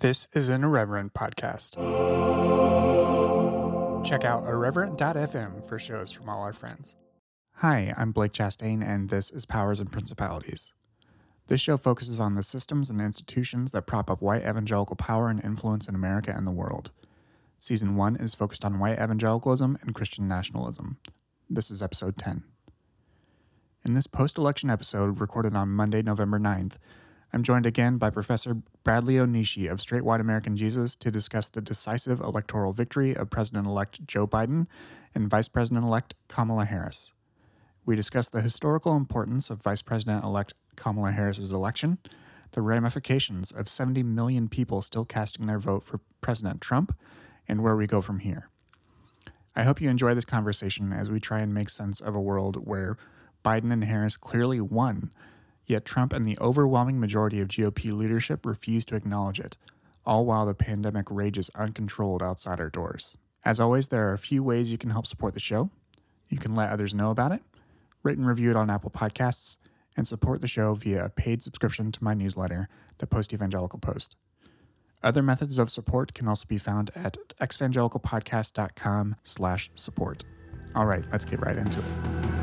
This is an Irreverent podcast. Check out irreverent.fm for shows from all our friends. Hi, I'm Blake Chastain, and this is Powers and Principalities. This show focuses on the systems and institutions that prop up white evangelical power and influence in America and the world. Season 1 is focused on white evangelicalism and Christian nationalism. This is episode 10. In this post election episode, recorded on Monday, November 9th, I'm joined again by Professor Bradley Onishi of Straight White American Jesus to discuss the decisive electoral victory of President elect Joe Biden and Vice President elect Kamala Harris. We discuss the historical importance of Vice President elect Kamala Harris's election, the ramifications of 70 million people still casting their vote for President Trump, and where we go from here. I hope you enjoy this conversation as we try and make sense of a world where Biden and Harris clearly won Yet Trump and the overwhelming majority of GOP leadership refuse to acknowledge it, all while the pandemic rages uncontrolled outside our doors. As always, there are a few ways you can help support the show. You can let others know about it, rate and review it on Apple Podcasts, and support the show via a paid subscription to my newsletter, The Post Evangelical Post. Other methods of support can also be found at exvangelicalpodcast.com slash support. All right, let's get right into it.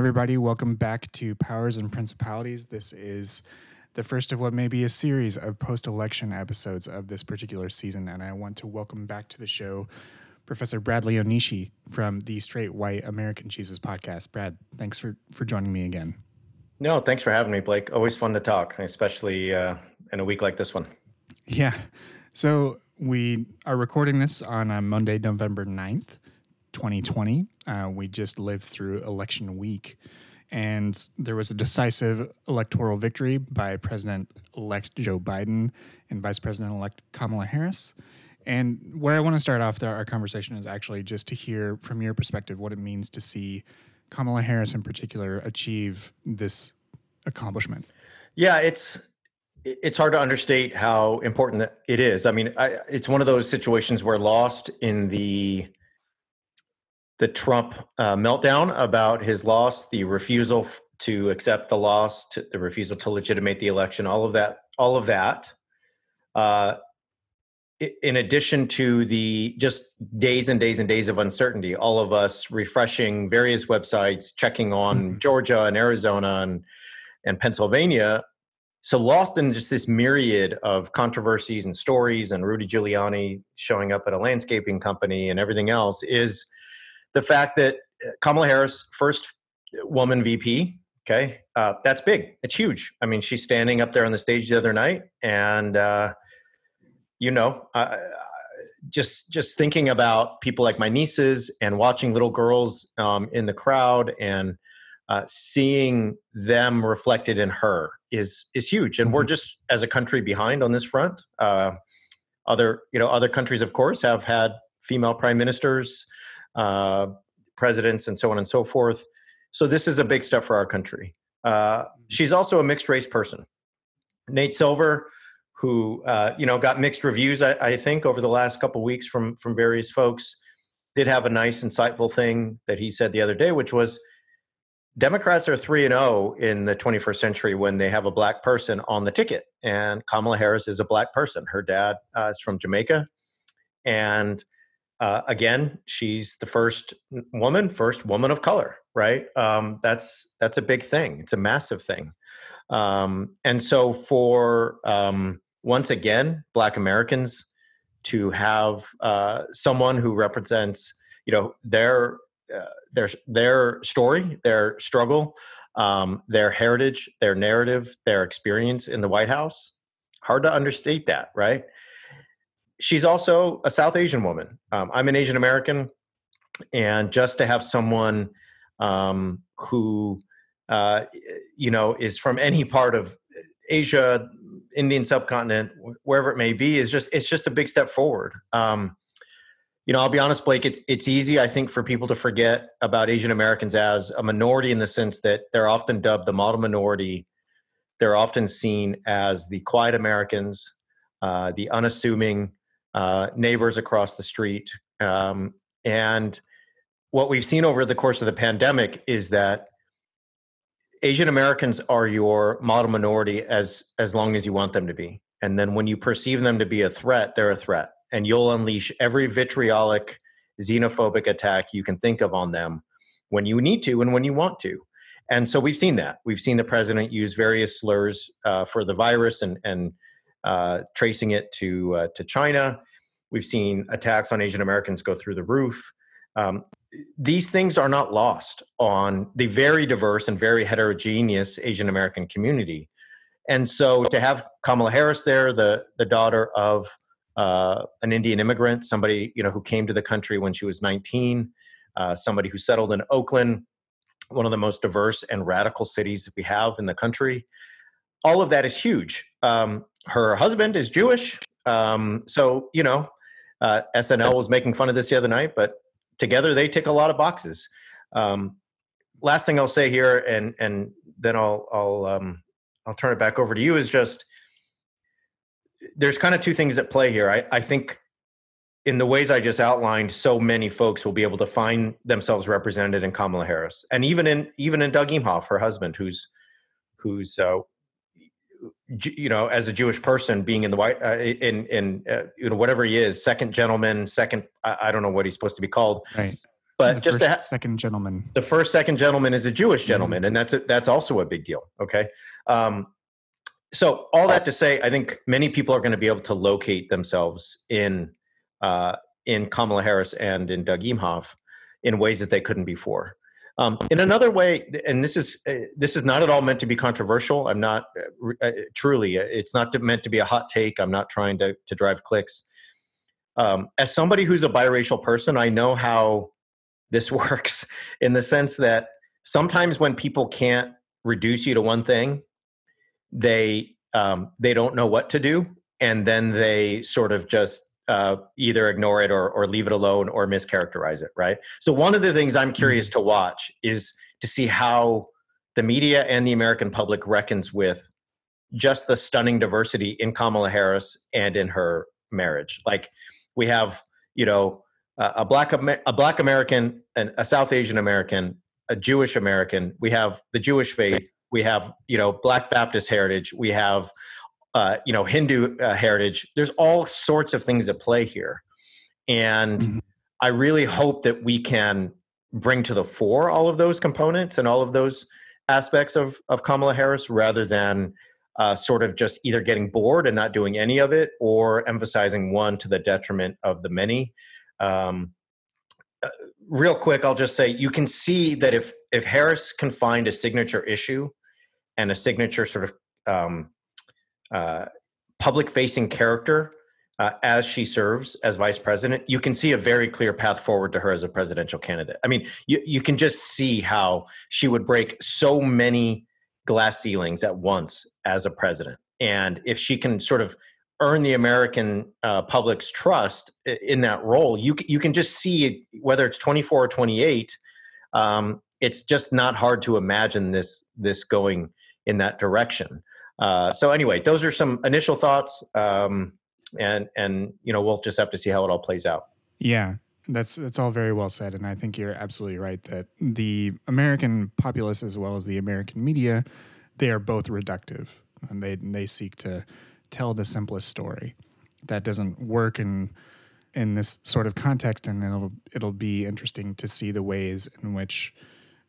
Everybody. Welcome back to Powers and Principalities. This is the first of what may be a series of post election episodes of this particular season. And I want to welcome back to the show Professor Bradley Onishi from the Straight White American Jesus podcast. Brad, thanks for, for joining me again. No, thanks for having me, Blake. Always fun to talk, especially uh, in a week like this one. Yeah. So we are recording this on uh, Monday, November 9th. 2020. Uh, we just lived through election week, and there was a decisive electoral victory by President elect Joe Biden and Vice President elect Kamala Harris. And where I want to start off our conversation is actually just to hear from your perspective what it means to see Kamala Harris in particular achieve this accomplishment. Yeah, it's it's hard to understate how important it is. I mean, I, it's one of those situations where lost in the the Trump uh, meltdown about his loss, the refusal to accept the loss, to, the refusal to legitimate the election, all of that, all of that. Uh, in addition to the just days and days and days of uncertainty, all of us refreshing various websites, checking on mm-hmm. Georgia and Arizona and and Pennsylvania. So lost in just this myriad of controversies and stories, and Rudy Giuliani showing up at a landscaping company and everything else is the fact that uh, Kamala Harris, first woman VP, okay, uh, that's big. It's huge. I mean, she's standing up there on the stage the other night, and uh, you know, uh, just just thinking about people like my nieces and watching little girls um, in the crowd and uh, seeing them reflected in her is is huge. And mm-hmm. we're just as a country behind on this front. Uh, other you know other countries, of course, have had female prime ministers uh, presidents, and so on and so forth. So this is a big step for our country. Uh, mm-hmm. she's also a mixed race person. Nate Silver, who uh, you know got mixed reviews, I, I, think, over the last couple weeks from from various folks, did have a nice, insightful thing that he said the other day, which was Democrats are three and zero oh in the 21st century when they have a black person on the ticket, and Kamala Harris is a black person. Her dad uh, is from Jamaica, and uh, again, she's the first woman, first woman of color, right? Um, that's that's a big thing. It's a massive thing. Um, and so, for um, once again, Black Americans to have uh, someone who represents, you know, their uh, their their story, their struggle, um, their heritage, their narrative, their experience in the White House, hard to understate that, right? She's also a South Asian woman. Um, I'm an Asian American, and just to have someone um, who uh, you know is from any part of Asia, Indian subcontinent, wherever it may be, is just it's just a big step forward. Um, you know, I'll be honest, Blake. It's it's easy, I think, for people to forget about Asian Americans as a minority in the sense that they're often dubbed the model minority. They're often seen as the quiet Americans, uh, the unassuming uh, neighbors across the street, um, and what we've seen over the course of the pandemic is that Asian Americans are your model minority as as long as you want them to be. And then when you perceive them to be a threat, they're a threat. And you'll unleash every vitriolic, xenophobic attack you can think of on them when you need to and when you want to. And so we've seen that. We've seen the president use various slurs uh, for the virus and, and uh, tracing it to, uh, to China. We've seen attacks on Asian Americans go through the roof. Um, these things are not lost on the very diverse and very heterogeneous Asian American community. And so to have Kamala Harris there, the the daughter of uh, an Indian immigrant, somebody you know who came to the country when she was 19, uh, somebody who settled in Oakland, one of the most diverse and radical cities that we have in the country. All of that is huge. Um, her husband is Jewish, um, so you know uh, SNL was making fun of this the other night, but together they tick a lot of boxes. Um, last thing I'll say here, and and then I'll I'll um, I'll turn it back over to you. Is just there's kind of two things at play here. I, I think in the ways I just outlined, so many folks will be able to find themselves represented in Kamala Harris, and even in even in Doug Emhoff, her husband, who's who's uh, you know as a Jewish person being in the white uh, in in uh, you know whatever he is, second gentleman, second I, I, don't know what he's supposed to be called, right? But just first, ha- second gentleman, the first second gentleman is a Jewish mm-hmm. gentleman, mm-hmm. and that's a, that's also a big deal. Okay. Um, so all that to say, I think many people are going to be able to locate themselves in uh, in Kamala Harris and in Doug Emhoff in ways that they couldn't before. Um, in another way, and this is uh, this is not at all meant to be controversial. I'm not uh, uh truly. Uh, it's not meant to be a hot take. I'm not trying to to drive clicks. Um, as somebody who's a biracial person, I know how this works in the sense that sometimes when people can't reduce you to one thing, they um, they don't know what to do, and then they sort of just uh, either ignore it or, or leave it alone or mischaracterize it, right? So, one of the things I'm curious mm-hmm. to watch is to see how the media and the American public reckons with just the stunning diversity in Kamala Harris and in her marriage. Like, we have, you know, a black a black American and a South Asian American, a Jewish American. We have the Jewish faith. We have you know Black Baptist heritage. We have uh, you know Hindu uh, heritage. There's all sorts of things at play here, and mm-hmm. I really hope that we can bring to the fore all of those components and all of those aspects of of Kamala Harris, rather than uh, sort of just either getting bored and not doing any of it, or emphasizing one to the detriment of the many. Um, uh, real quick, I'll just say you can see that if if Harris can find a signature issue and a signature sort of um, uh, public facing character uh, as she serves as vice president, you can see a very clear path forward to her as a presidential candidate. I mean, you, you can just see how she would break so many glass ceilings at once as a president. And if she can sort of earn the American uh, public's trust in that role, you, you can just see whether it's 24 or 28. Um, it's just not hard to imagine this this going in that direction. Uh, so anyway, those are some initial thoughts, um, and and you know we'll just have to see how it all plays out. Yeah, that's that's all very well said, and I think you're absolutely right that the American populace as well as the American media, they are both reductive, and they they seek to tell the simplest story. That doesn't work in in this sort of context, and it'll it'll be interesting to see the ways in which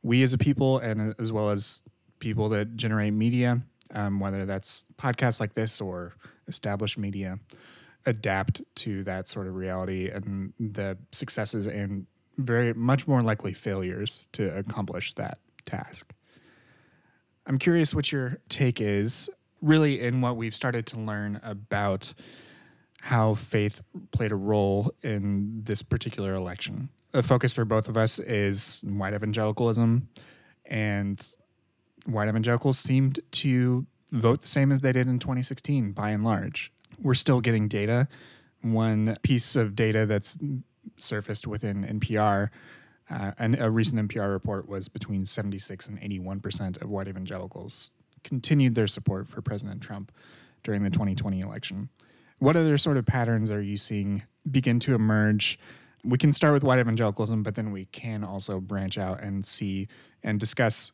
we as a people and as well as people that generate media um, whether that's podcasts like this or established media, adapt to that sort of reality and the successes and very much more likely failures to accomplish that task. I'm curious what your take is really in what we've started to learn about how faith played a role in this particular election. a focus for both of us is white evangelicalism, and white evangelicals seemed to vote the same as they did in 2016 by and large. We're still getting data. One piece of data that's surfaced within NPR, uh, and a recent NPR report was between 76 and 81 percent of white evangelicals continued their support for President Trump during the 2020 election. What other sort of patterns are you seeing begin to emerge? We can start with white evangelicalism, but then we can also branch out and see and discuss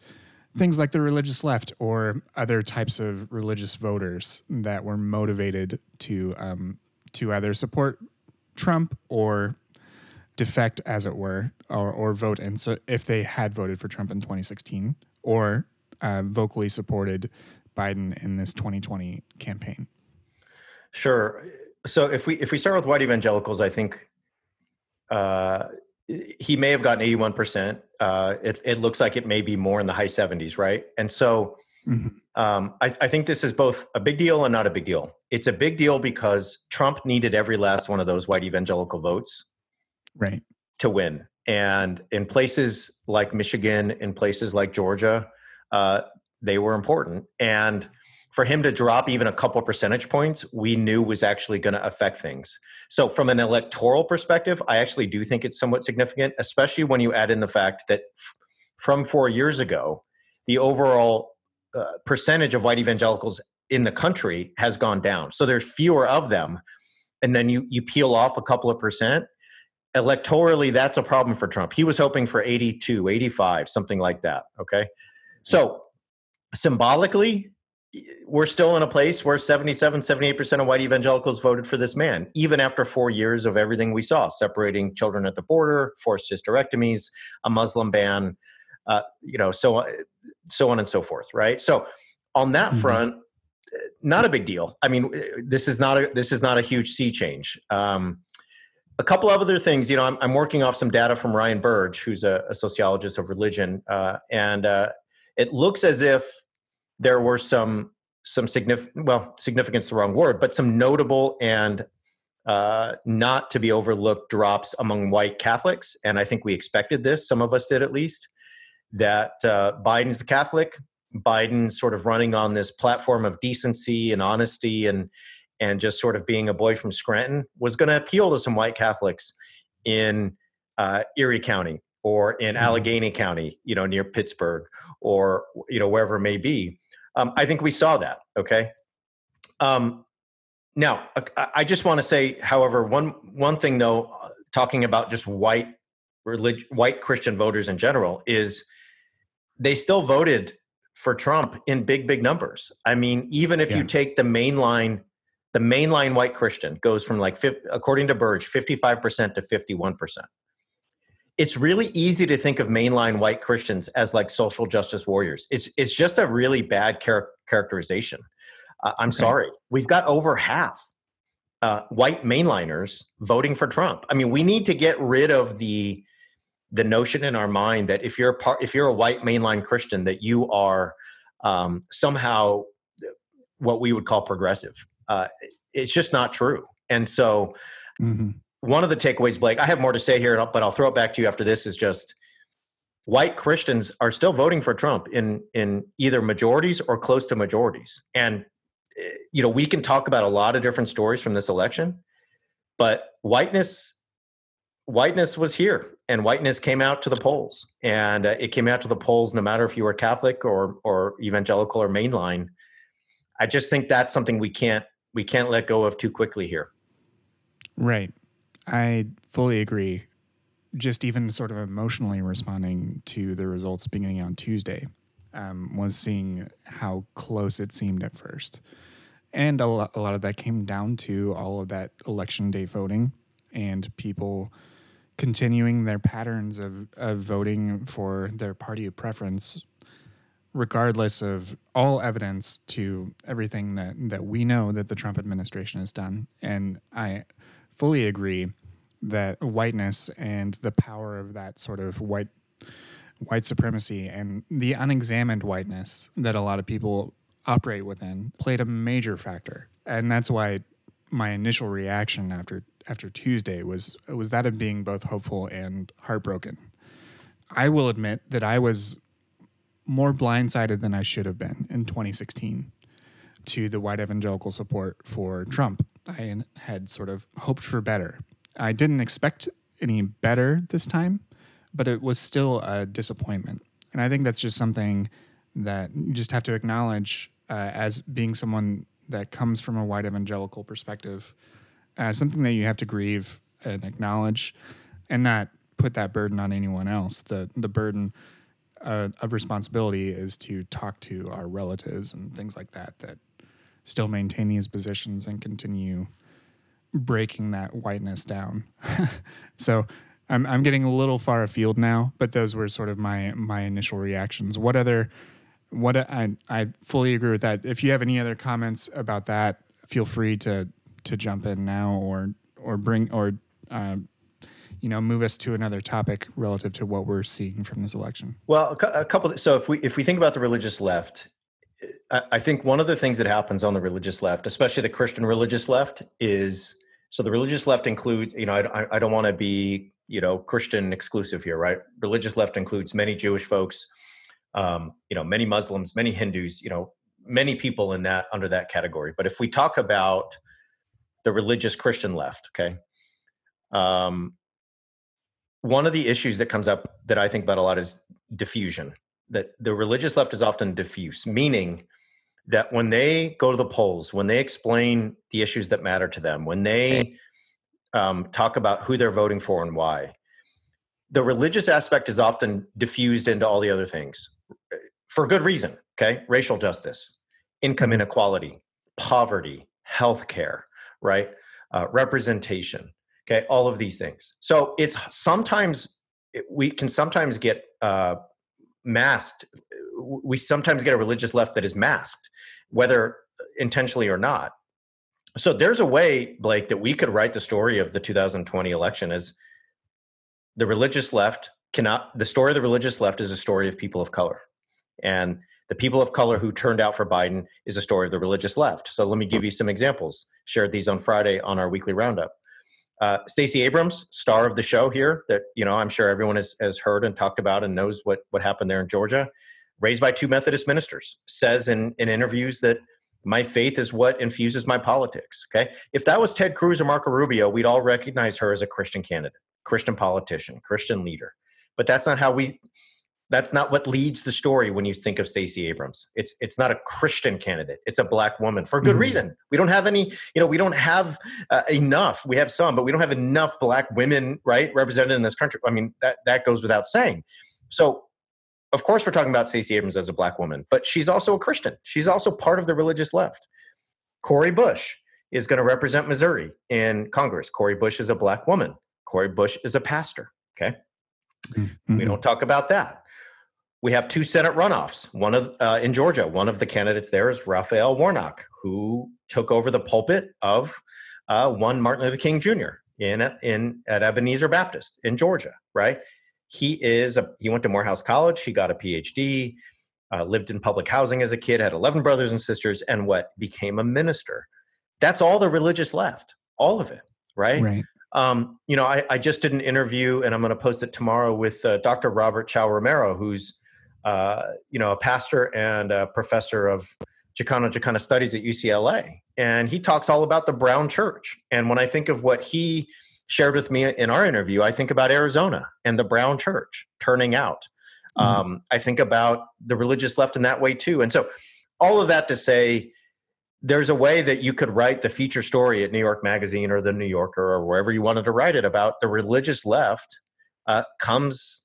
things like the religious left or other types of religious voters that were motivated to um, to either support Trump or defect, as it were, or, or vote. And so, if they had voted for Trump in 2016, or uh, vocally supported Biden in this 2020 campaign? Sure. So if we if we start with white evangelicals, I think uh, he may have gotten 81 percent. Uh, it, it looks like it may be more in the high 70s, right? And so mm-hmm. um, I, I think this is both a big deal and not a big deal. It's a big deal because Trump needed every last one of those white evangelical votes, right, to win. And in places like Michigan, in places like Georgia, uh, they were important. And for him to drop even a couple percentage points, we knew was actually going to affect things. So, from an electoral perspective, I actually do think it's somewhat significant, especially when you add in the fact that f- from four years ago, the overall uh, percentage of white evangelicals in the country has gone down. So, there's fewer of them. And then you, you peel off a couple of percent. Electorally, that's a problem for Trump. He was hoping for 82, 85, something like that. Okay. So symbolically, we're still in a place where 77, 78% of white evangelicals voted for this man, even after four years of everything we saw separating children at the border, forced hysterectomies, a Muslim ban, uh, you know, so, so on and so forth, right? So, on that mm-hmm. front, not a big deal. I mean, this is not a this is not a huge sea change. Um, a couple of other things, you know, I'm, I'm working off some data from Ryan Burge, who's a, a sociologist of religion, uh, and uh, it looks as if there were some some significant well significance is the wrong word but some notable and uh, not to be overlooked drops among white catholics and i think we expected this some of us did at least that uh, biden's a catholic biden's sort of running on this platform of decency and honesty and and just sort of being a boy from scranton was going to appeal to some white catholics in uh, erie county or in mm-hmm. Allegheny County, you know, near Pittsburgh or, you know, wherever it may be. Um, I think we saw that. Okay. Um, now, I just want to say, however, one one thing though, uh, talking about just white relig- white Christian voters in general is they still voted for Trump in big big numbers. I mean, even if yeah. you take the mainline the mainline white Christian goes from like according to Burge 55% to 51% it's really easy to think of mainline white Christians as like social justice warriors. It's it's just a really bad char- characterization. Uh, I'm okay. sorry. We've got over half uh, white mainliners voting for Trump. I mean, we need to get rid of the the notion in our mind that if you're a part, if you're a white mainline Christian, that you are um, somehow what we would call progressive. Uh, it's just not true. And so, mm-hmm one of the takeaways, Blake, I have more to say here, but I'll throw it back to you after this. Is just white Christians are still voting for Trump in in either majorities or close to majorities, and eh, you know we can talk about a lot of different stories from this election, but whiteness whiteness was here and whiteness came out to the polls. And uh, it came out to the polls no matter if you were catholic or or evangelical or mainline. I just think that's something we can't we can't let go of too quickly here. Right I fully agree. Just even sort of emotionally responding to the results beginning on Tuesday um, was seeing how close it seemed at first. And a lot, a lot of that came down to all of that election day voting and people continuing their patterns of, of voting for their party of preference regardless of all evidence to everything that, that we know that the Trump administration has done. And I fully agree that whiteness and the power of that sort of white white supremacy and the unexamined whiteness that a lot of people operate within played a major factor. And that's why my initial reaction after after Tuesday was was that of being both hopeful and heartbroken. I will admit that I was more blindsided than I should have been in 2016 to the white evangelical support for Trump. I had sort of hoped for better. I didn't expect any better this time, but it was still a disappointment. And I think that's just something that you just have to acknowledge uh, as being someone that comes from a white evangelical perspective, as something that you have to grieve and acknowledge, and not put that burden on anyone else. The the burden uh, of responsibility is to talk to our relatives and things like that that still maintain these positions and continue breaking that whiteness down. so I'm I'm getting a little far afield now, but those were sort of my my initial reactions. What other what I I fully agree with that. If you have any other comments about that, feel free to to jump in now or or bring or uh, you know move us to another topic relative to what we're seeing from this election. Well, a, couple. So if we if we think about the religious left, I, think one of the things that happens on the religious left, especially the Christian religious left, is so the religious left includes you know I I don't want to be you know Christian exclusive here, right? Religious left includes many Jewish folks um, you know, many Muslims, many Hindus, you know, many people in that under that category. But if we talk about the religious Christian left, okay, um, one of the issues that comes up that I think about a lot is diffusion. That the religious left is often diffuse, meaning that when they go to the polls, when they explain the issues that matter to them, when they um, talk about who they're voting for and why, the religious aspect is often diffused into all the other things for good reason. Okay, racial justice, income mm-hmm. inequality, poverty, healthcare, right? Uh, representation. Okay, all of these things. So it's sometimes we can sometimes get uh, masked. We sometimes get a religious left that is masked, whether uh, intentionally or not. So there's a way, Blake, that we could write the story of the 2020 election as the religious left cannot the story of the religious left is a story of people of color and the people of color who turned out for biden is a story of the religious left so let me give you some examples shared these on friday on our weekly roundup uh, stacey abrams star of the show here that you know i'm sure everyone has, has heard and talked about and knows what what happened there in georgia raised by two methodist ministers says in in interviews that my faith is what infuses my politics okay if that was ted cruz or marco rubio we'd all recognize her as a christian candidate Christian politician, Christian leader. But that's not how we that's not what leads the story when you think of Stacey Abrams. It's it's not a Christian candidate. It's a black woman for good mm-hmm. reason. We don't have any, you know, we don't have uh, enough. We have some, but we don't have enough black women, right, represented in this country. I mean, that that goes without saying. So, of course, we're talking about Stacey Abrams as a black woman, but she's also a Christian. She's also part of the religious left. Cori Bush is going to represent Missouri in Congress. Cori Bush is a black woman. Cori Bush is a pastor. Okay. Mm-hmm. We don't talk about that. We have two Senate runoffs. One of uh, in Georgia. One of the candidates there is Raphael Warnock, who took over the pulpit of uh, one Martin Luther King Jr. in in at Ebenezer Baptist in Georgia. Right. He is a he went to Morehouse College. He got a PhD. Uh, lived in public housing as a kid. Had eleven brothers and sisters, and what became a minister. That's all the religious left. All of it. Right. Right. Um, you know, I, I, just did an interview, and I'm going to post it tomorrow with uh, Dr. Robert Chao Romero, who's uh, you know a pastor and a professor of Chicano Chicana studies at UCLA, and he talks all about the Brown Church. And when I think of what he shared with me in our interview, I think about Arizona and the Brown Church turning out. Mm-hmm. Um, I think about the religious left in that way too. And so, all of that to say, there's a way that you could write the feature story at New York Magazine or the New Yorker or wherever you wanted to write it about the religious left uh, comes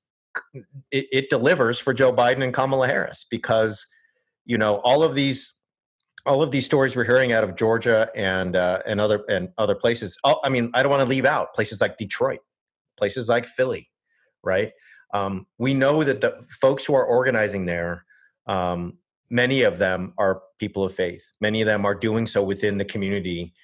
it, it, delivers for Joe Biden and Kamala Harris because you know all of these all of these stories we're hearing out of Georgia and uh, and other and other places. Oh, I mean, I don't want to leave out places like Detroit, places like Philly, right? Um, we know that the folks who are organizing there um, many of them are people of faith. Many of them are doing so within the community.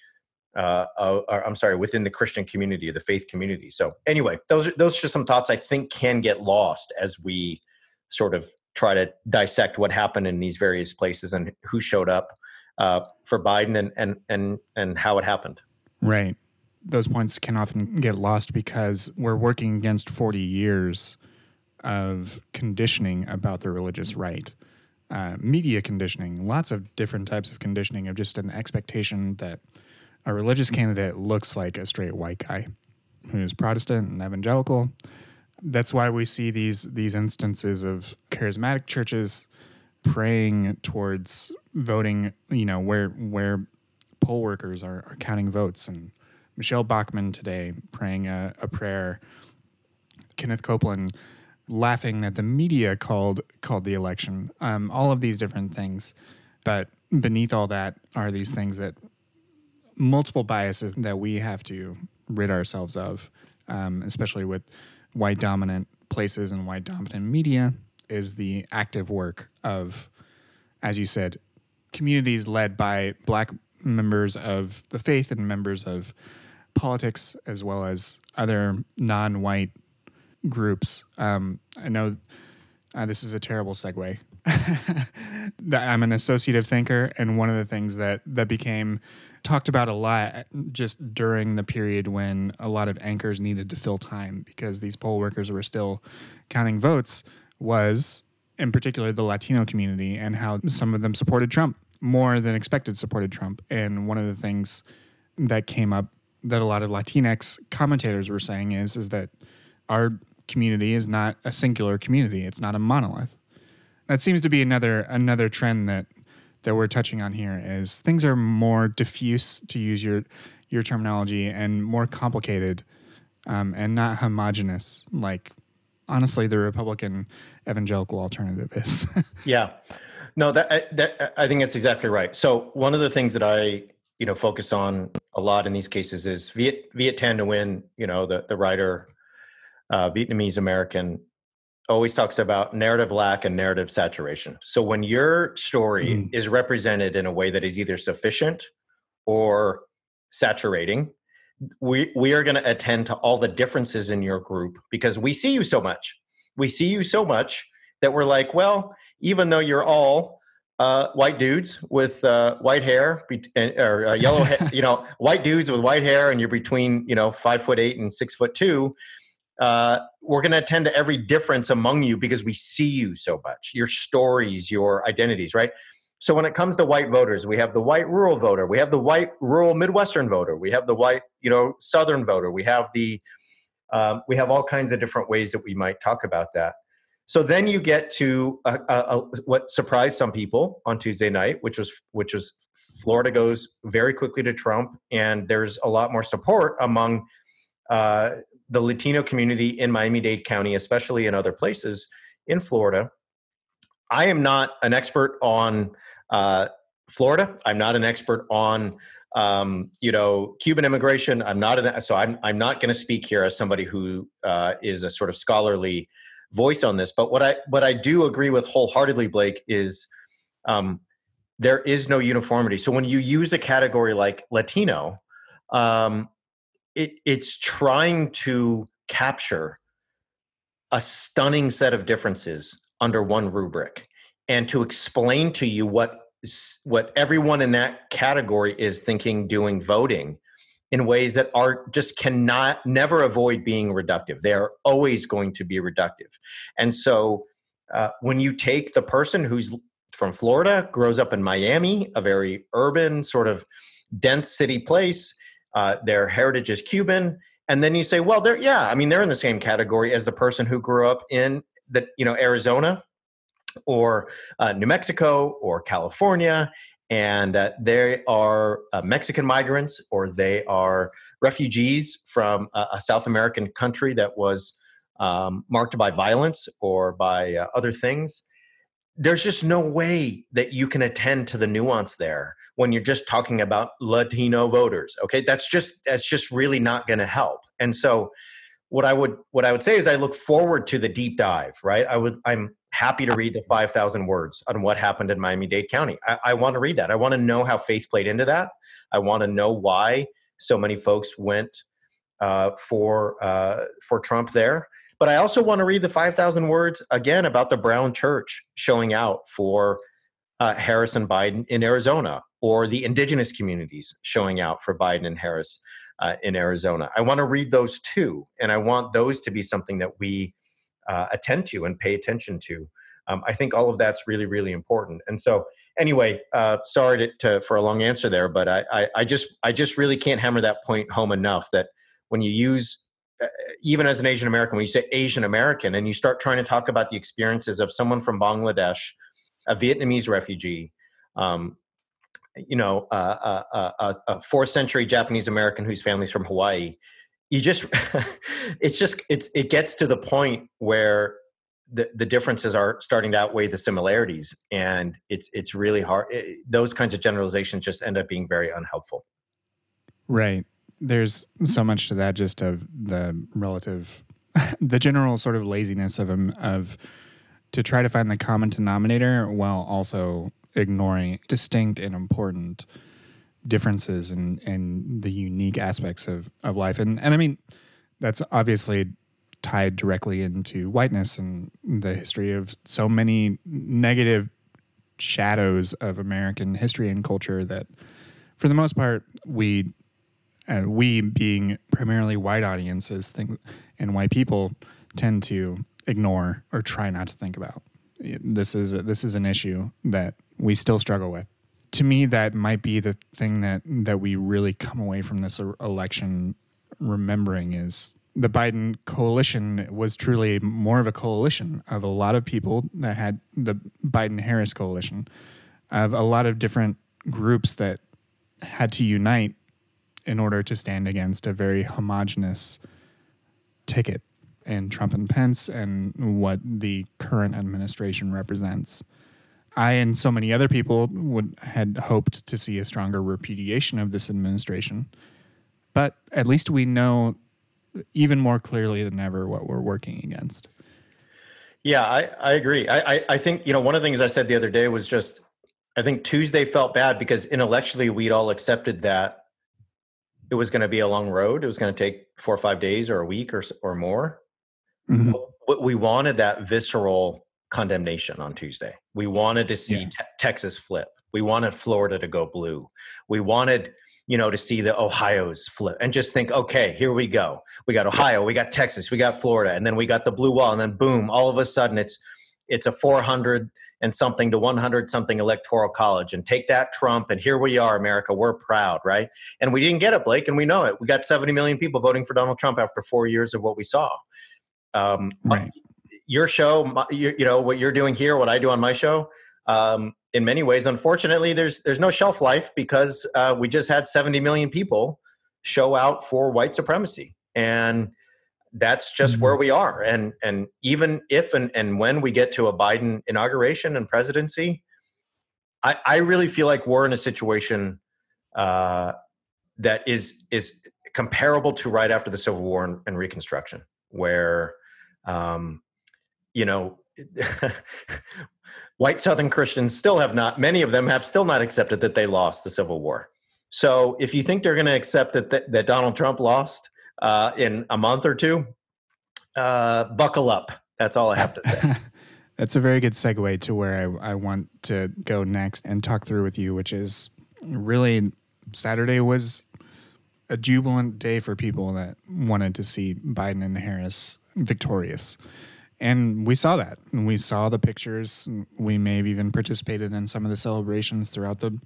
Uh, uh, I'm sorry, within the Christian community, the faith community. So anyway, those are, those are just some thoughts I think can get lost as we sort of try to dissect what happened in these various places and who showed up uh, for Biden and and and and how it happened. Right. Those points can often get lost because we're working against 40 years of conditioning about the religious right. Uh, media conditioning, lots of different types of conditioning of just an expectation that a religious candidate looks like a straight white guy who's Protestant and evangelical. That's why we see these these instances of charismatic churches praying towards voting, you know, where where poll workers are, are counting votes and Michele Bachmann today praying a, a prayer. Kenneth Copeland laughing that the media called called the election. Um, all of these different things, but beneath all that are these things that multiple biases that we have to rid ourselves of, um, especially with white dominant places and white dominant media, is the active work of, as you said, communities led by black members of the faith and members of politics, as well as other non white groups. Um, I know uh, this is a terrible segue. I'm an associative thinker, and one of the things that that became talked about a lot uh, just during the period when a lot of anchors needed to fill time because these poll workers were still counting votes was, in particular, the Latino community and how some of them supported Trump more than expected supported Trump. And one of the things that came up that a lot of Latinx commentators were saying is is that our community is not a singular community. It's not a monolith. That seems to be another another trend that that we're touching on here is things are more diffuse to use your your terminology and more complicated um, and not homogenous like honestly the Republican evangelical alternative is. yeah, no, that that I think that's exactly right. So one of the things that I you know focus on a lot in these cases is Viet Viet Thanh Nguyen, you know the the writer uh, Vietnamese American, always talks about narrative lack and narrative saturation. So when your story mm. is represented in a way that is either sufficient or saturating, we we are going to attend to all the differences in your group because we see you so much. We see you so much that we're like, well, even though you're all uh, white dudes with uh, white hair or uh, yellow, hair, you know, white dudes with white hair, and you're between you know five foot eight and six foot two uh, we're going to attend to every difference among you because we see you so much, your stories, your identities, right? So when it comes to white voters, we have the white rural voter, we have the white rural Midwestern voter, we have the white, you know, Southern voter, we have the, um, we have all kinds of different ways that we might talk about that. So then you get to a, a, a, what surprised some people on Tuesday night, which was which was Florida goes very quickly to Trump, and there's a lot more support among uh, the Latino community in Miami Dade County, especially in other places in Florida. I am not an expert on uh, Florida. I'm not an expert on um, you know Cuban immigration. I'm not an so I'm I'm not going to speak here as somebody who uh, is a sort of scholarly voice on this. But what I what I do agree with wholeheartedly, Blake, is um, there is no uniformity. So when you use a category like Latino, um, it, it's trying to capture a stunning set of differences under one rubric and to explain to you what what everyone in that category is thinking doing voting in ways that are just cannot never avoid being reductive. They are always going to be reductive. And so uh, when you take the person who's from florida grows up in miami a very urban sort of dense city place uh, their heritage is Cuban, and then you say, well, they're yeah, I mean, they're in the same category as the person who grew up in the you know Arizona or uh, New Mexico or California, and uh, they are uh, Mexican migrants or they are refugees from a, a South American country that was um, marked by violence or by uh, other things. There's just no way that you can attend to the nuance there when you're just talking about Latino voters. Okay, that's just that's just really not going to help. And so, what I would what I would say is I look forward to the deep dive. Right, I would I'm happy to read the five thousand words on what happened in Miami Dade County. I, I want to read that. I want to know how faith played into that. I want to know why so many folks went uh, for uh, for Trump there. But I also want to read the 5,000 words again about the Brown Church showing out for uh, Harris and Biden in Arizona, or the indigenous communities showing out for Biden and Harris uh, in Arizona. I want to read those too, and I want those to be something that we uh, attend to and pay attention to. Um, I think all of that's really, really important. And so, anyway, uh, sorry to, to, for a long answer there, but I, I, I, just, I just really can't hammer that point home enough that when you use, even as an Asian American, when you say Asian American, and you start trying to talk about the experiences of someone from Bangladesh, a Vietnamese refugee, um, you know, uh, uh, uh, a fourth century Japanese American whose family's from Hawaii. You just, it's just, it's, it gets to the point where the, the differences are starting to outweigh the similarities and it's it's really hard it, those kinds of generalizations just end up being very unhelpful right there's mm-hmm. so much to that just of the relative the general sort of laziness of them of to try to find the common denominator while also ignoring distinct and important differences and and the unique aspects of of life. And and I mean that's obviously tied directly into whiteness and the history of so many negative shadows of American history and culture that, for the most part, we, uh, we being primarily white audiences, think, and white people tend to ignore or try not to think about. This is a, this is an issue that we still struggle with. To me, that might be the thing that that we really come away from this election remembering is the Biden coalition was truly more of a coalition of a lot of people that had the Biden Harris coalition, of a lot of different groups that had to unite in order to stand against a very homogenous ticket in Trump and Pence and what the current administration represents. I and so many other people would had hoped to see a stronger repudiation of this administration. But at least we know even more clearly than ever what we're working against. Yeah, I, I agree. I, I, I think, you know, one of the things I said the other day was just, I think Tuesday felt bad because intellectually we'd all accepted that it was going to be a long road. It was going to take four or five days or a week or, or more. Mm-hmm. But we wanted that visceral condemnation on Tuesday. We wanted to see yeah. te- Texas flip. We wanted Florida to go blue. We wanted you know, to see the Ohio's flip and just think, okay, here we go. We got Ohio, we got Texas, we got Florida, and then we got the blue wall, and then boom, all of a sudden it's it's a 400 and something to 100 something electoral college and take that trump and here we are america we're proud right? And we didn't get it blake and we know it. We got 70 million people voting for donald trump after four years of what we saw. Um, right. your show my, you, you, know what you're doing here what i do on my show um, in many ways, unfortunately, there's there's no shelf life because uh, we just had 70 million people show out for white supremacy, and that's just mm-hmm. where we are. And and even if and, and when we get to a Biden inauguration and presidency, I, I really feel like we're in a situation uh, that is is comparable to right after the Civil War and, and Reconstruction, where um, you know white Southern Christians still have not, many of them have still not accepted that they lost the Civil War. So if you think they're going to accept that, that, that, Donald Trump lost uh, in a month or two, uh, buckle up. That's all I have to say. That's a very good segue to where I, I want to go next and talk through with you, which is really Saturday was a jubilant day for people that wanted to see Biden and Harris victorious and we saw that and we saw the pictures we may have even participated in some of the celebrations throughout the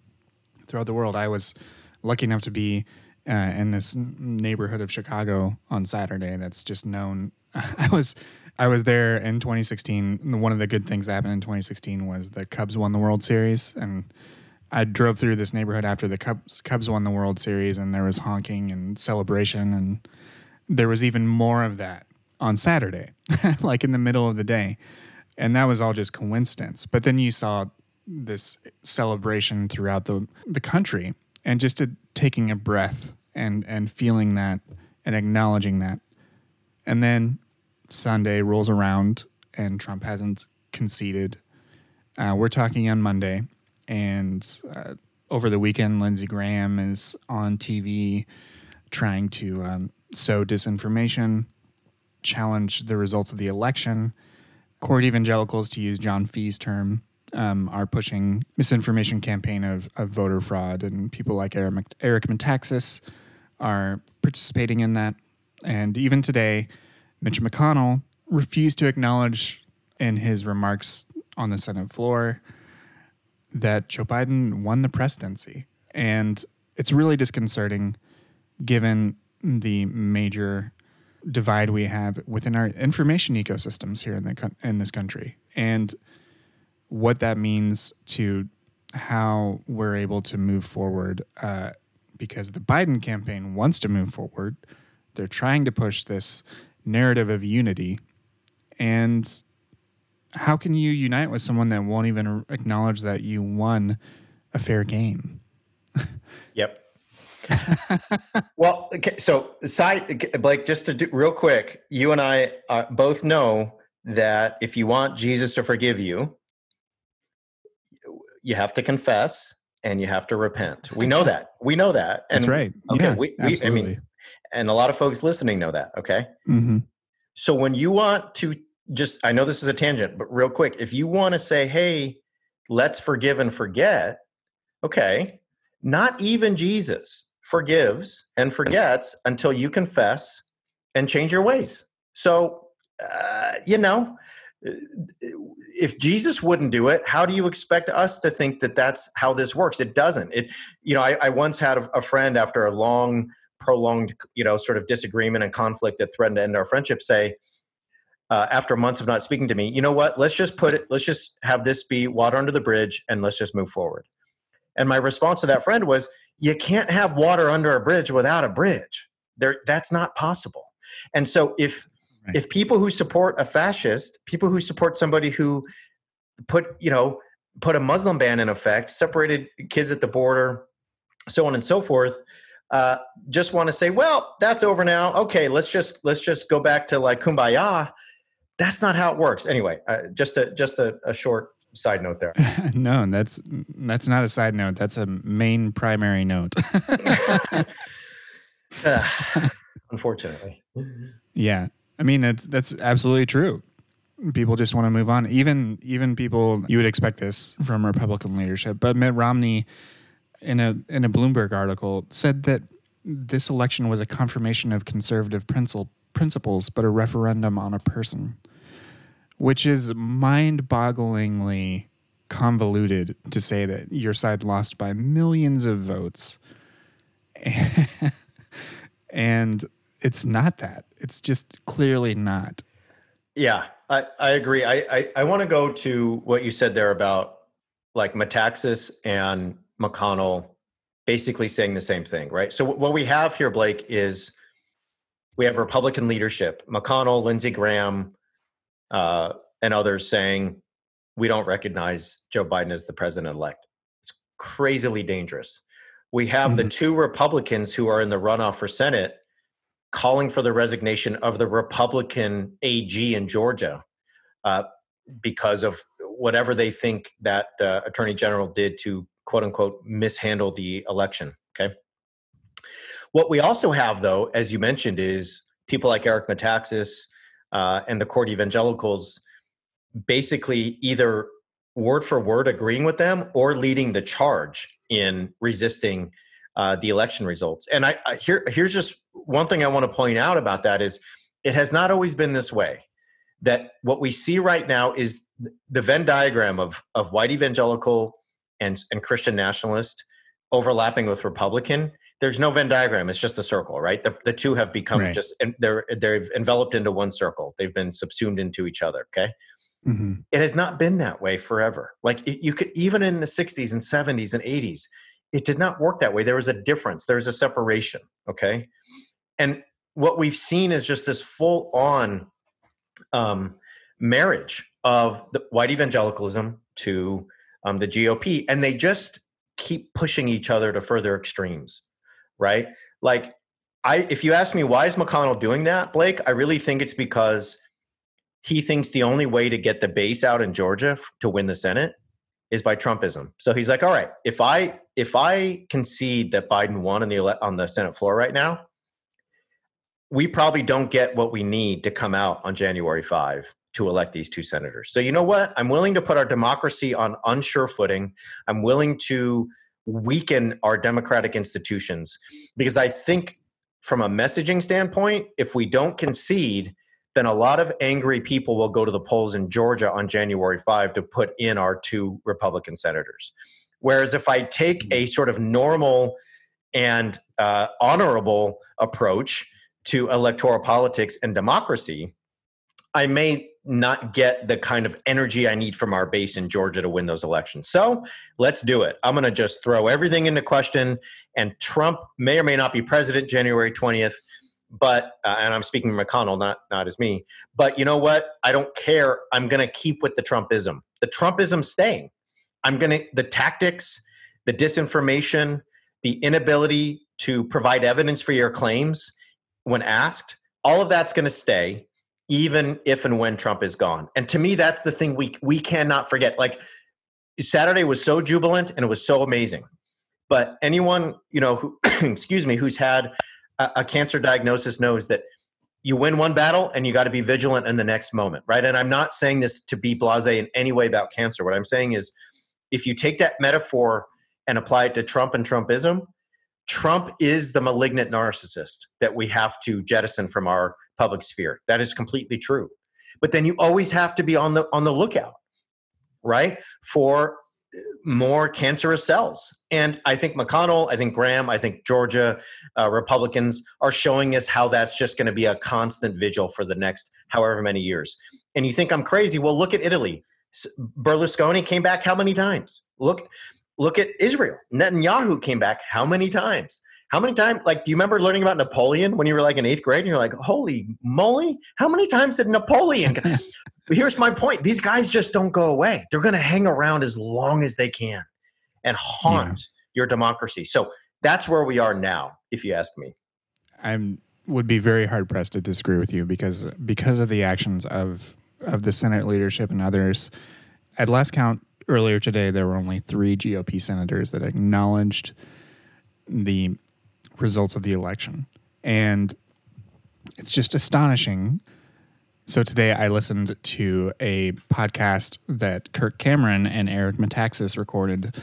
throughout the world i was lucky enough to be uh, in this neighborhood of chicago on saturday that's just known. I was i was there in 2016 one of the good things that happened in 2016 was the cubs won the world series. And i drove through this neighborhood after the cubs cubs won the world series and there was honking and celebration. And there was even more of that on Saturday, like in the middle of the day. And that was all just coincidence. But then you saw this celebration throughout the, the country and just a, taking a breath and, and feeling that and acknowledging that. And then Sunday rolls around and Trump hasn't conceded. Uh, we're talking on Monday, and uh, over the weekend, Lindsey Graham is on TV trying to um, sow disinformation challenge the results of the election. Court evangelicals, to use John Fea's term, um, are pushing misinformation campaign of, of voter fraud, and people like Eric, Eric Metaxas are participating in that. And even today, Mitch McConnell refused to acknowledge in his remarks on the Senate floor that Joe Biden won the presidency. And it's really disconcerting given the major divide we have within our information ecosystems here in the in this country and what that means to how we're able to move forward uh, because the Biden campaign wants to move forward. They're trying to push this narrative of unity. And how can you unite with someone that won't even acknowledge that you won a fair game? yep. well, okay, so side Blake, just to do real quick, you and I uh, both know that if you want Jesus to forgive you, you have to confess and you have to repent. We know that. We know that. And, That's right. Okay. Yeah, we, we I mean, and a lot of folks listening know that. Okay. Mm-hmm. So when you want to just, I know this is a tangent, but real quick, if you want to say, hey, let's forgive and forget, okay, not even Jesus forgives and forgets until you confess and change your ways. So, uh, you know, if Jesus wouldn't do it, how do you expect us to think that that's how this works? It doesn't. It, you know, I, I once had a, a, friend after a long, prolonged, you know, sort of disagreement and conflict that threatened to end our friendship say, uh, after months of not speaking to me, you know what? Let's just put it. Let's just have this be water under the bridge, and let's just move forward. And my response to that friend was, "You can't have water under a bridge without a bridge. There, that's not possible." And so, if Right. If people who support a fascist, people who support somebody who put, you know, put a Muslim ban in effect, separated kids at the border, so on and so forth, uh, just want to say, well, that's over now. Okay, let's just let's just go back to like kumbaya. That's not how it works. Anyway, uh, just a just a, a short side note there. no, that's that's not a side note. That's a main primary note. uh, unfortunately. Yeah. I mean, that's that's absolutely true. People just want to move on. Even even people you would expect this from Republican leadership, but Mitt Romney, in a in a Bloomberg article, said that this election was a confirmation of conservative principle, principles, but a referendum on a person, which is mind-bogglingly convoluted to say that your side lost by millions of votes. and it's not that. It's just clearly not. Yeah, I, I agree. I, I, I want to go to what you said there about like Metaxas and McConnell basically saying the same thing, right? So what we have here, Blake, is we have Republican leadership, McConnell, Lindsey Graham, uh, and others saying we don't recognize Joe Biden as the president elect. It's crazily dangerous. We have mm-hmm. the two Republicans who are in the runoff for Senate calling for the resignation of the Republican AG in Georgia uh, because of whatever they think that uh, Attorney General did to quote unquote mishandle the election. Okay. What we also have, though, as you mentioned, is people like Eric Metaxas uh, and the court evangelicals basically either word for word agreeing with them or leading the charge in resisting uh, the election results. And I, I here here's just one thing I want to point out about that is it has not always been this way. That what we see right now is the Venn diagram of of white evangelical and and Christian nationalist overlapping with Republican. There's no Venn diagram; it's just a circle, right? The the two have become right. just they're they've enveloped into one circle. They've been subsumed into each other. Okay. Mm-hmm. It has not been that way forever. Like you could even in the 60s and 70s and 80s, it did not work that way. There was a difference. There was a separation. Okay. And what we've seen is just this full on um, marriage of the white evangelicalism to um, the GOP. And they just keep pushing each other to further extremes. Right. Like, I, if you ask me why is McConnell doing that, Blake, I really think it's because he thinks the only way to get the base out in Georgia to win the Senate is by Trumpism. So he's like, all right, if I if I concede that Biden won on the on the Senate floor right now, we probably don't get what we need to come out on January 5 to elect these two senators. So, you know what? I'm willing to put our democracy on unsure footing. I'm willing to weaken our democratic institutions because I think, from a messaging standpoint, if we don't concede, then a lot of angry people will go to the polls in Georgia on January 5 to put in our two Republican senators. Whereas if I take a sort of normal and uh, honorable approach to electoral politics and democracy, I may not get the kind of energy I need from our base in Georgia to win those elections. So let's do it. I'm going to just throw everything into question, and Trump may or may not be president January 20th. But uh, and I'm speaking McConnell, not not as me. But you know what? I don't care. I'm going to keep with the Trumpism. The Trumpism staying. I'm going to the tactics, the disinformation, the inability to provide evidence for your claims when asked. All of that's going to stay even if and when Trump is gone. And to me, that's the thing we we cannot forget. Like Saturday was so jubilant and it was so amazing. But anyone, you know, who excuse me, who's had a, a cancer diagnosis knows that you win one battle and you got to be vigilant in the next moment, right? And I'm not saying this to be blasé in any way about cancer. What I'm saying is if you take that metaphor and apply it to Trump and Trumpism, Trump is the malignant narcissist that we have to jettison from our public sphere. That is completely true. But then you always have to be on the on the lookout, right? For more cancerous cells. And I think McConnell, I think Graham, I think Georgia uh, Republicans are showing us how that's just going to be a constant vigil for the next however many years. And you think I'm crazy? Well, look at Italy. Berlusconi came back how many times? Look, look at Israel. Netanyahu came back how many times? How many times, like, do you remember learning about Napoleon when you were like in eighth grade and you're like, holy moly, how many times did Napoleon? Here's my point these guys just don't go away. They're going to hang around as long as they can and haunt yeah. your democracy. So that's where we are now, if you ask me. I would be very hard pressed to disagree with you because because of the actions of of the Senate leadership and others. At last count earlier today, there were only three GOP senators that acknowledged the results of the election. And it's just astonishing. So today I listened to a podcast that Kirk Cameron and Eric Metaxas recorded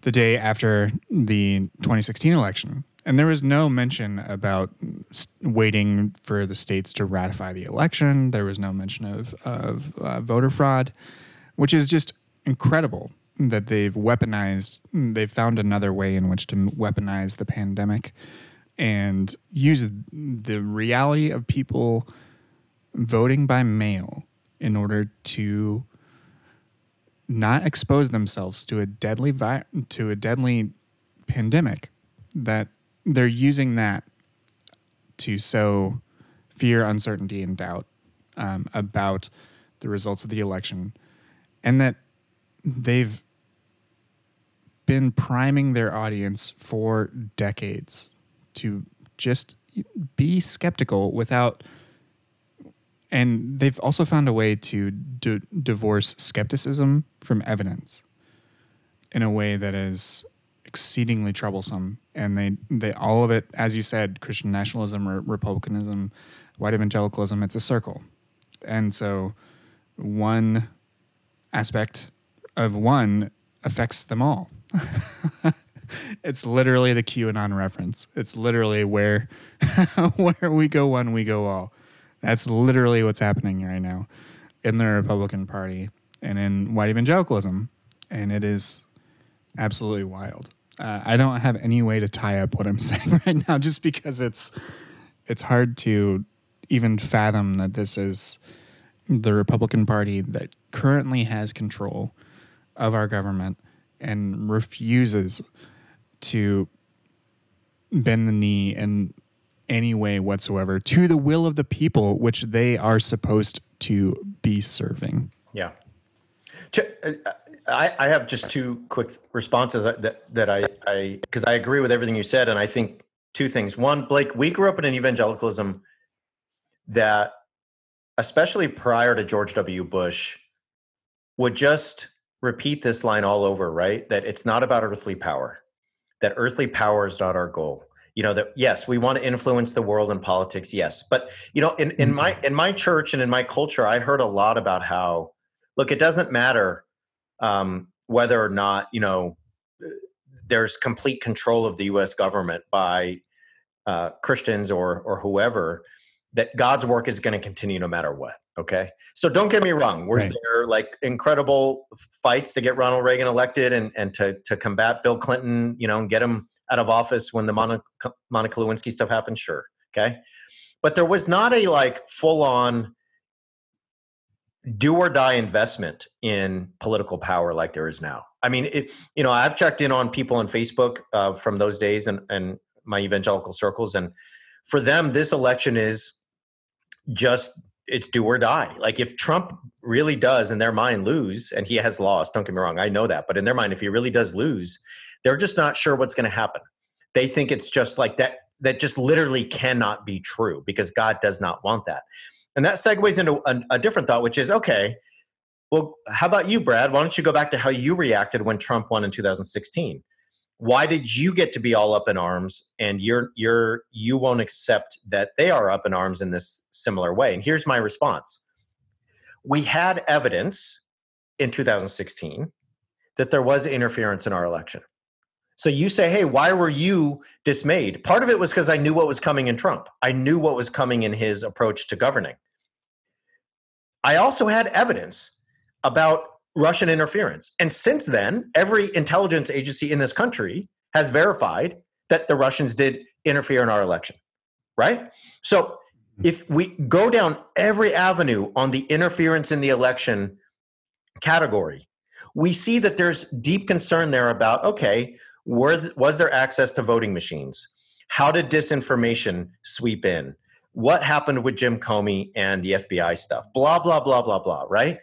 the day after the 2016 election. And there was no mention about waiting for the states to ratify the election. There was no mention of, of uh, voter fraud, which is just incredible that they've weaponized, they've found another way in which to weaponize the pandemic and use the reality of people voting by mail in order to not expose themselves to a deadly vi- to a deadly pandemic that they're using that to sow fear, uncertainty, and doubt um, about the results of the election, and that they've been priming their audience for decades to just be skeptical without and they've also found a way to d- divorce skepticism from evidence in a way that is exceedingly troublesome. And they they all of it as you said christian nationalism or republicanism white evangelicalism it's a circle. And so one aspect of one affects them all. it's literally the QAnon reference. It's literally where where we go one, we go all. That's literally what's happening right now in the Republican Party and in white evangelicalism, and it is absolutely wild. Uh, I don't have any way to tie up what I'm saying right now, just because it's it's hard to even fathom that this is the Republican Party that currently has control of our government and refuses to bend the knee in any way whatsoever to the will of the people which they are supposed to be serving. Yeah. Uh, I, I have just two quick responses that, that I, I, because I agree with everything you said. And I think two things. One, Blake, we grew up in an evangelicalism that, especially prior to George W. Bush, would just repeat this line all over, right? That it's not about earthly power, that earthly power is not our goal. you know that yes we want to influence the world and politics yes but you know in, in my mm-hmm. in my church and in my culture i heard a lot about how look it doesn't matter um, whether or not you know there's complete control of the us government by uh, christians or or whoever that god's work is going to continue no matter what okay so don't get me wrong was right. there like incredible fights to get ronald reagan elected and and to to combat bill clinton you know and get him out of office when the Monica, Monica Lewinsky stuff happened? Sure. Okay. But there was not a like full on do or die investment in political power like there is now. I mean, it, you know, I've checked in on people on Facebook uh, from those days and, and my evangelical circles. And for them, this election is just it's do or die. Like if Trump really does in their mind lose, and he has lost, don't get me wrong, I know that, but in their mind, if he really does lose, they're just not sure what's going to happen. They think it's just like that, that just literally cannot be true because God does not want that. And that segues into a, a different thought, which is okay, well, how about you, Brad? Why don't you go back to how you reacted when Trump won in 2016? Why did you get to be all up in arms and you're you're you won't accept that they are up in arms in this similar way? And here's my response. We had evidence in 2016 that there was interference in our election. So you say, hey, why were you dismayed? Part of it was because I knew what was coming in Trump. I knew what was coming in his approach to governing. I also had evidence about Russian interference. And since then, every intelligence agency in this country has verified that the Russians did interfere in our election, right? So mm-hmm. if we go down every avenue on the interference in the election category, we see that there's deep concern there about okay, were, was there access to voting machines? How did disinformation sweep in? What happened with Jim Comey and the FBI stuff? Blah, blah, blah, blah, blah, right?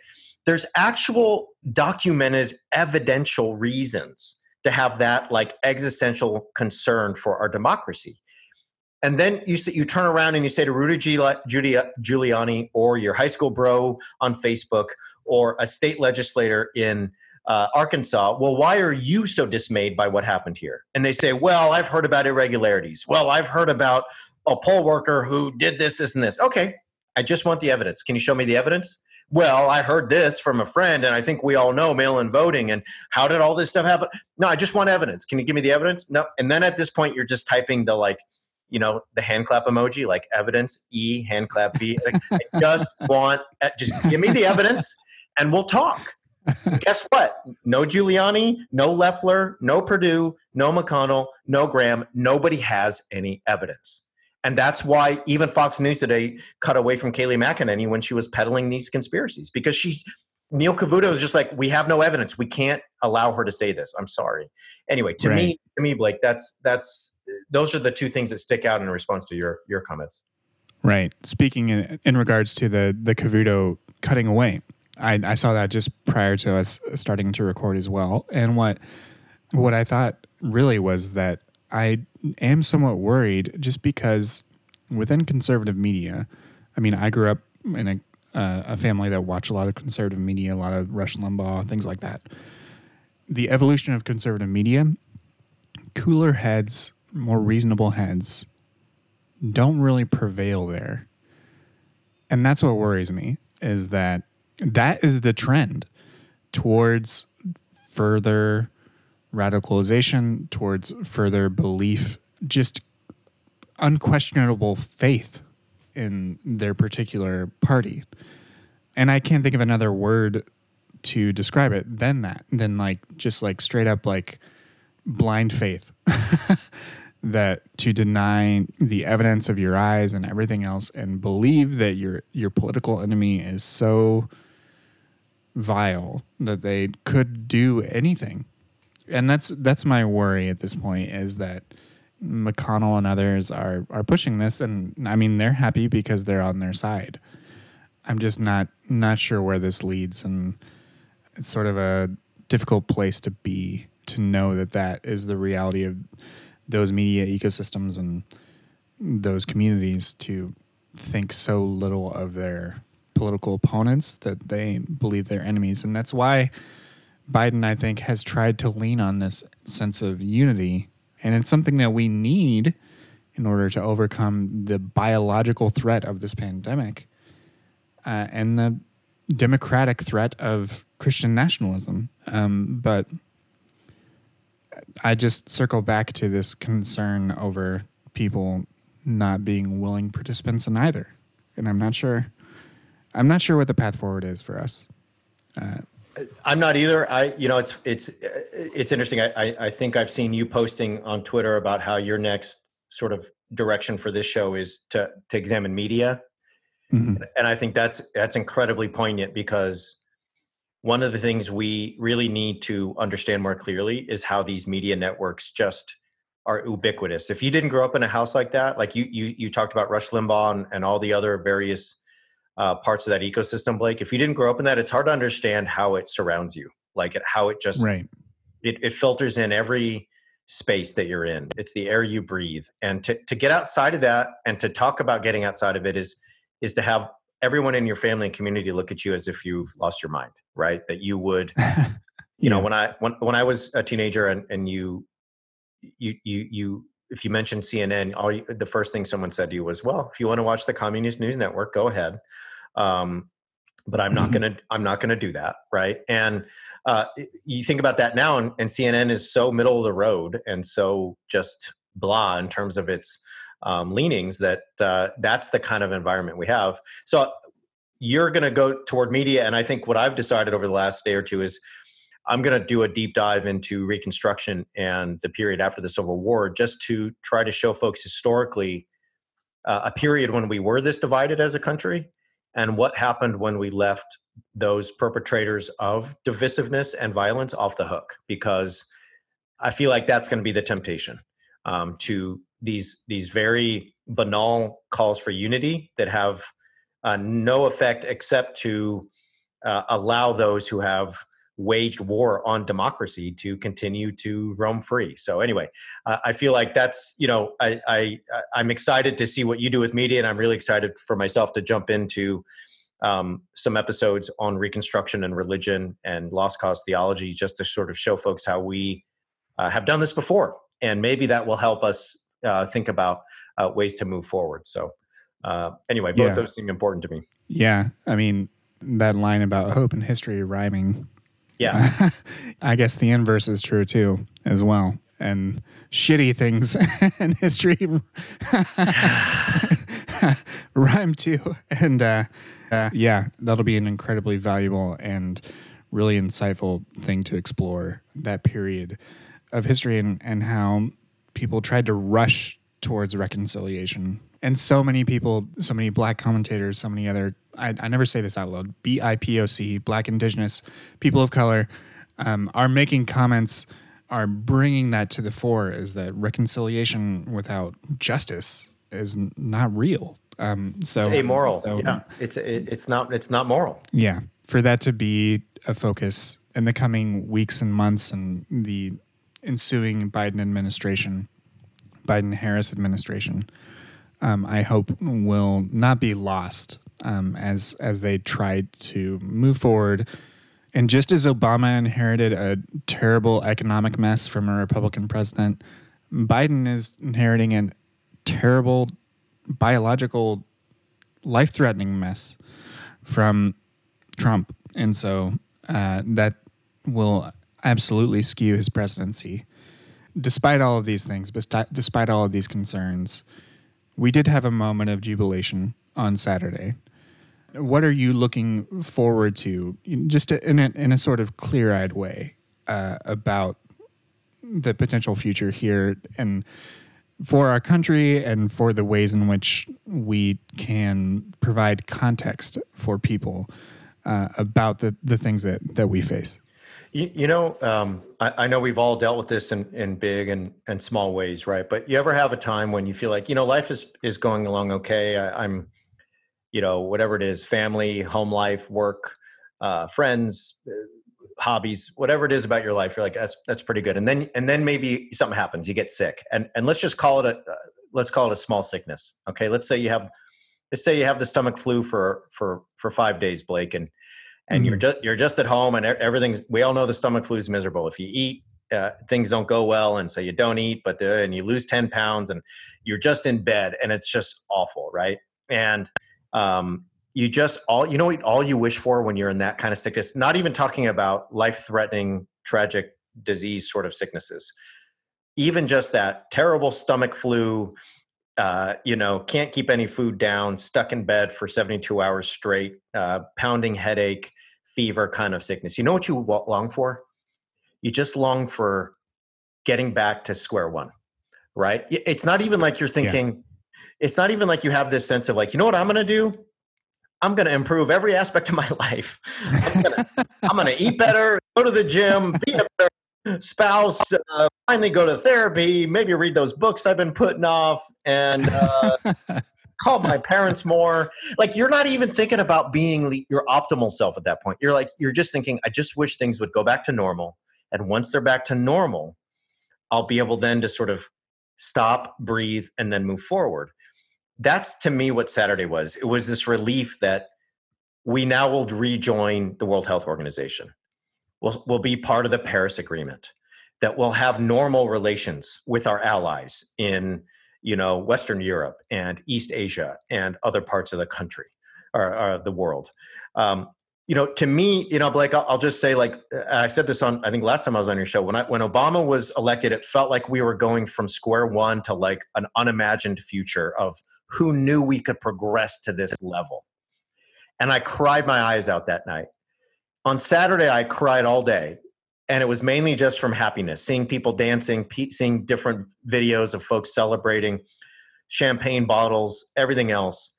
There's actual documented evidential reasons to have that like existential concern for our democracy. And then you you turn around and you say to Rudy Giuliani or your high school bro on Facebook or a state legislator in uh, Arkansas, well, why are you so dismayed by what happened here? And they say, well, I've heard about irregularities. Well, I've heard about a poll worker who did this, this, and this. Okay, I just want the evidence. Can you show me the evidence? Well, I heard this from a friend, and I think we all know mail in voting. And how did all this stuff happen? No, I just want evidence. Can you give me the evidence? No. And then at this point, you're just typing the like, you know, the hand clap emoji, like evidence E, hand clap B. Like, I just want, uh, just give me the evidence and we'll talk. Guess what? No Giuliani, no Leffler, no Perdue, no McConnell, no Graham. Nobody has any evidence. And that's why even Fox News today cut away from Kayleigh McEnany when she was peddling these conspiracies because she, Neil Cavuto is just like, we have no evidence. We can't allow her to say this. I'm sorry. Anyway, to right. me, to me, Blake, that's that's those are the two things that stick out in response to your your comments. Right. Speaking in, in regards to the the Cavuto cutting away, I, I saw that just prior to us starting to record as well. And what what I thought really was that I am somewhat worried just because within conservative media, I mean, I grew up in a uh, a family that watched a lot of conservative media, a lot of Rush Limbaugh, things like that. The evolution of conservative media, cooler heads, more reasonable heads, don't really prevail there, and that's what worries me. Is that that is the trend towards further radicalization, towards further belief, just unquestionable faith in their particular party. And I can't think of another word to describe it than that, than like just like straight up like blind faith. that to deny the evidence of your eyes and everything else and believe that your your political enemy is so vile that they could do anything. And that's that's my worry at this point is that McConnell and others are are pushing this and I mean they're happy because they're on their side. I'm just not not sure where this leads and it's sort of a difficult place to be to know that that is the reality of those media ecosystems and those communities to think so little of their political opponents that they believe they're enemies. And that's why Biden, I think, has tried to lean on this sense of unity. And it's something that we need in order to overcome the biological threat of this pandemic uh, and the democratic threat of Christian nationalism. Um, but I just circle back to this concern over people not being willing participants in either, and I'm not sure. I'm not sure what the path forward is for us. Uh, I'm not either. I, you know, it's it's it's interesting. I, I, I think I've seen you posting on Twitter about how your next sort of direction for this show is to to examine media, mm-hmm. and I think that's that's incredibly poignant because one of the things we really need to understand more clearly is how these media networks just are ubiquitous. If you didn't grow up in a house like that, like you you you talked about Rush Limbaugh and, and all the other various uh, parts of that ecosystem, Blake. If you didn't grow up in that, it's hard to understand how it surrounds you, like it, how it just right. It, it filters in every space that you're in. It's the air you breathe, and to to get outside of that and to talk about getting outside of it is is to have everyone in your family and community look at you as if you've lost your mind, right? That you would, you yeah. know, when I when when I was a teenager and and you you you you if you mentioned CNN, all you, the first thing someone said to you was, "Well, if you want to watch the Communist News Network, go ahead." Um, but I'm not mm-hmm. gonna I'm not gonna do that, right? And uh, you think about that now, and, and, CNN is so middle of the road and so just blah in terms of its um, leanings that uh, that's the kind of environment we have. So you're going to go toward media, and I think what I've decided over the last day or two is I'm going to do a deep dive into Reconstruction and the period after the Civil War, just to try to show folks historically uh, a period when we were this divided as a country, and what happened when we left those perpetrators of divisiveness and violence off the hook. Because I feel like that's going to be the temptation um, to these these very banal calls for unity that have uh, no effect except to uh, allow those who have waged war on democracy to continue to roam free. So anyway, uh, I feel like that's you know I, I I'm excited to see what you do with media, and I'm really excited for myself to jump into um, some episodes on Reconstruction and religion and lost cause theology, just to sort of show folks how we uh, have done this before, and maybe that will help us uh, think about uh, ways to move forward. So, uh, anyway, both yeah. those seem important to me. Yeah, I mean that line about hope and history rhyming. Yeah, I guess the inverse is true too, as well. And shitty things in history rhyme too. And uh, uh, yeah, that'll be an incredibly valuable and really insightful thing to explore that period of history and, and how people tried to rush towards reconciliation. And so many people, so many black commentators, so many other, I, I never say this out loud, BIPOC, black, indigenous, people of color, um, are making comments, are bringing that to the fore is that reconciliation without justice is not real. Um, so it's amoral. So, yeah, it's it, it's not it's not moral. Yeah, for that to be a focus in the coming weeks and months and the ensuing Biden administration, Biden Harris administration, um, I hope will not be lost um, as as they tried to move forward. And just as Obama inherited a terrible economic mess from a Republican president, Biden is inheriting a terrible biological, life threatening mess from Trump. And so uh, that will absolutely skew his presidency. Despite all of these things, despite all of these concerns, we did have a moment of jubilation on Saturday. What are you looking forward to, just in a, in a sort of clear eyed way, uh, about the potential future here and for our country and for the ways in which we can provide context for people uh, about the, the things that, that we face? You, you know, um, I, I, know we've all dealt with this in, in big and, and small ways, right? But you ever have a time when you feel like, you know, life is, is going along okay. I, am you know, whatever it is, family, home life, work, uh, friends, uh, hobbies, whatever it is about your life, you're like, that's, that's pretty good. And then, and then maybe something happens, you get sick and, and let's just call it a, uh, let's call it a small sickness. Okay. Let's say you have, let's say you have the stomach flu for, for, for five days, Blake, and, and mm-hmm. you're just you're just at home and everything's we all know the stomach flu is miserable if you eat uh, things don't go well, and so you don't eat, but the, and you lose ten pounds, and you're just in bed, and it's just awful, right? And um, you just all you know what all you wish for when you're in that kind of sickness. Not even talking about life threatening, tragic disease sort of sicknesses. Even just that terrible stomach flu, uh, you know, can't keep any food down, stuck in bed for 72 hours straight, uh, pounding headache, fever kind of sickness. You know what you long for? You just long for getting back to square one, right? It's not even like you're thinking, yeah. It's not even like you have this sense of like, you know what I'm going to do? I'm going to improve every aspect of my life. I'm going to eat better, go to the gym, be a better spouse, uh, finally go to therapy, maybe read those books I've been putting off, and uh, call my parents more. Like you're not even thinking about being your optimal self at that point. You're like you're just thinking, I just wish things would go back to normal. And once they're back to normal, I'll be able then to sort of stop, breathe, and then move forward. That's to me what Saturday was. It was this relief that we now will rejoin the World Health Organization will, will be part of the Paris Agreement, that we'll have normal relations with our allies in you know Western Europe and East Asia and other parts of the country or, or the world. Um, you know, to me, you know, Blake, I'll, I'll, just say, like I said this on, I think last time I was on your show, when I, when Obama was elected, it felt like we were going from square one to like an unimagined future of who knew we could progress to this level. And I cried my eyes out that night on Saturday, I cried all day. And it was mainly just from happiness, seeing people dancing, seeing different videos of folks celebrating, champagne bottles, everything else.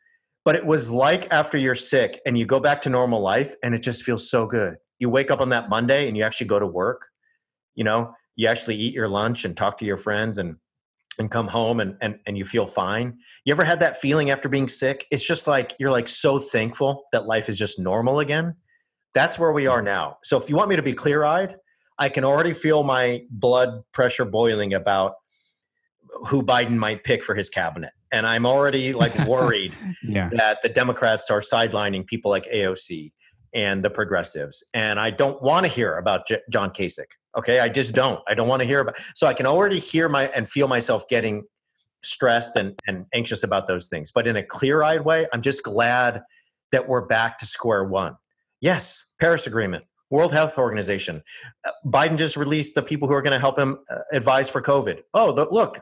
But it was like after you're sick and you go back to normal life and it just feels so good. You wake up on that Monday and you actually go to work, you know, you actually eat your lunch and talk to your friends and and come home and, and and you feel fine. You ever had that feeling after being sick? It's just like you're like so thankful that life is just normal again. That's where we are now. So if you want me to be clear eyed, I can already feel my blood pressure boiling about who Biden might pick for his cabinet. And I'm already like worried yeah. that the Democrats are sidelining people like AOC and the progressives. And I don't want to hear about J- John Kasich. Okay. I just don't. I don't want to hear about so I can already hear my and feel myself getting stressed and, and anxious about those things. But in a clear eyed way, I'm just glad that we're back to square one. Yes, Paris Agreement, World Health Organization. Uh, Biden just released the people who are going to help him uh, advise for COVID. Oh, the, look,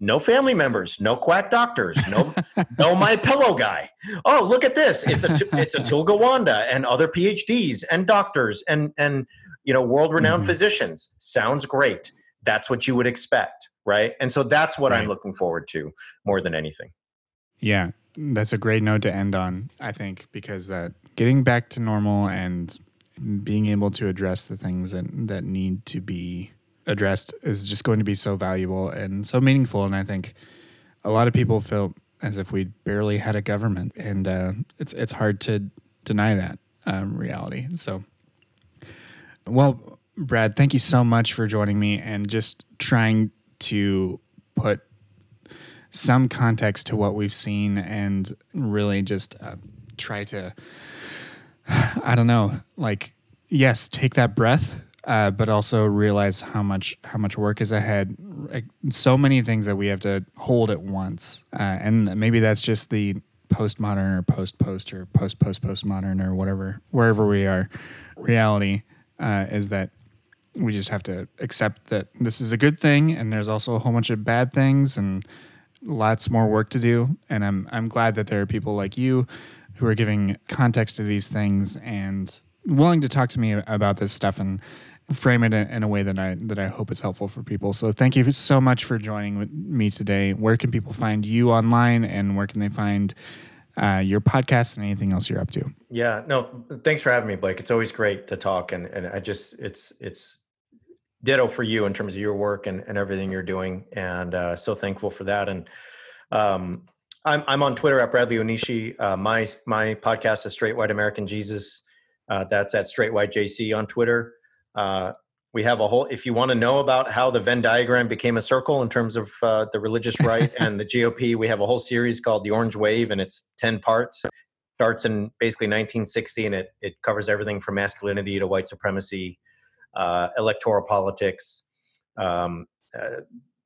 no family members, no quack doctors, no no my pillow guy. Oh, look at this. It's a it's Atul Gawande and other PhDs and doctors and and you know world-renowned mm-hmm. physicians. Sounds great. That's what you would expect, right? And so that's what right. I'm looking forward to more than anything. Yeah, that's a great note to end on, I think, because that getting back to normal and being able to address the things that, that need to be addressed is just going to be so valuable and so meaningful. And I think a lot of people feel as if we barely had a government, and uh, it's it's hard to deny that um, reality. So, well, Brad, thank you so much for joining me and just trying to put some context to what we've seen and really just uh, try to i don't know like yes take that breath uh, but also realize how much how much work is ahead. So many things that we have to hold at once uh, and maybe that's just the postmodern or post post or post post postmodern or whatever wherever we are reality uh, is that we just have to accept that this is a good thing and there's also a whole bunch of bad things and lots more work to do, and I'm I'm glad that there are people like you who are giving context to these things and willing to talk to me about this stuff and frame it in a way that I that I hope is helpful for people. So thank you so much for joining me today. Where can people find you online, and where can they find uh, your podcast and anything else you're up to? Yeah, no, thanks for having me, Blake. It's always great to talk, and and I just it's it's ditto for you in terms of your work and, and everything you're doing. And uh, so thankful for that. And um, I'm, I'm on Twitter at Bradley Onishi. Uh, my, my podcast is Straight White American Jesus. Uh, that's at Straight White JC on Twitter. Uh, we have a whole, if you want to know about how the Venn diagram became a circle in terms of uh, the religious right and the GOP, we have a whole series called The Orange Wave, and it's 10 parts. Starts in basically 1960, and it, it covers everything from masculinity to white supremacy uh, electoral politics, um, uh,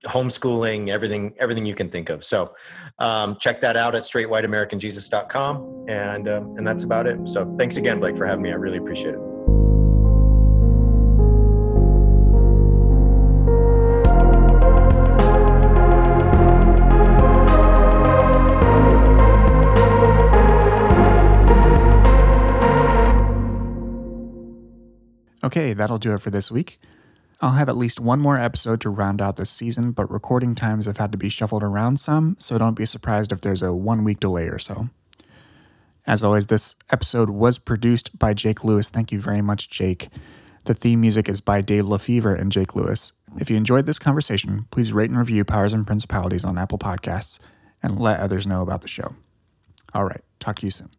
homeschooling, everything, everything you can think of. So um, check that out at straightwhiteamericanjesus.com. And, um, and that's about it. So thanks again, Blake, for having me. I really appreciate it. Okay, that'll do it for this week. I'll have at least one more episode to round out this season, but recording times have had to be shuffled around some, so don't be surprised if there's a one week delay or so. As always, this episode was produced by Jake Lewis. Thank you very much, Jake. The theme music is by Dave LaFever and Jake Lewis. If you enjoyed this conversation, please rate and review Powers and Principalities on Apple Podcasts and let others know about the show. All right, talk to you soon.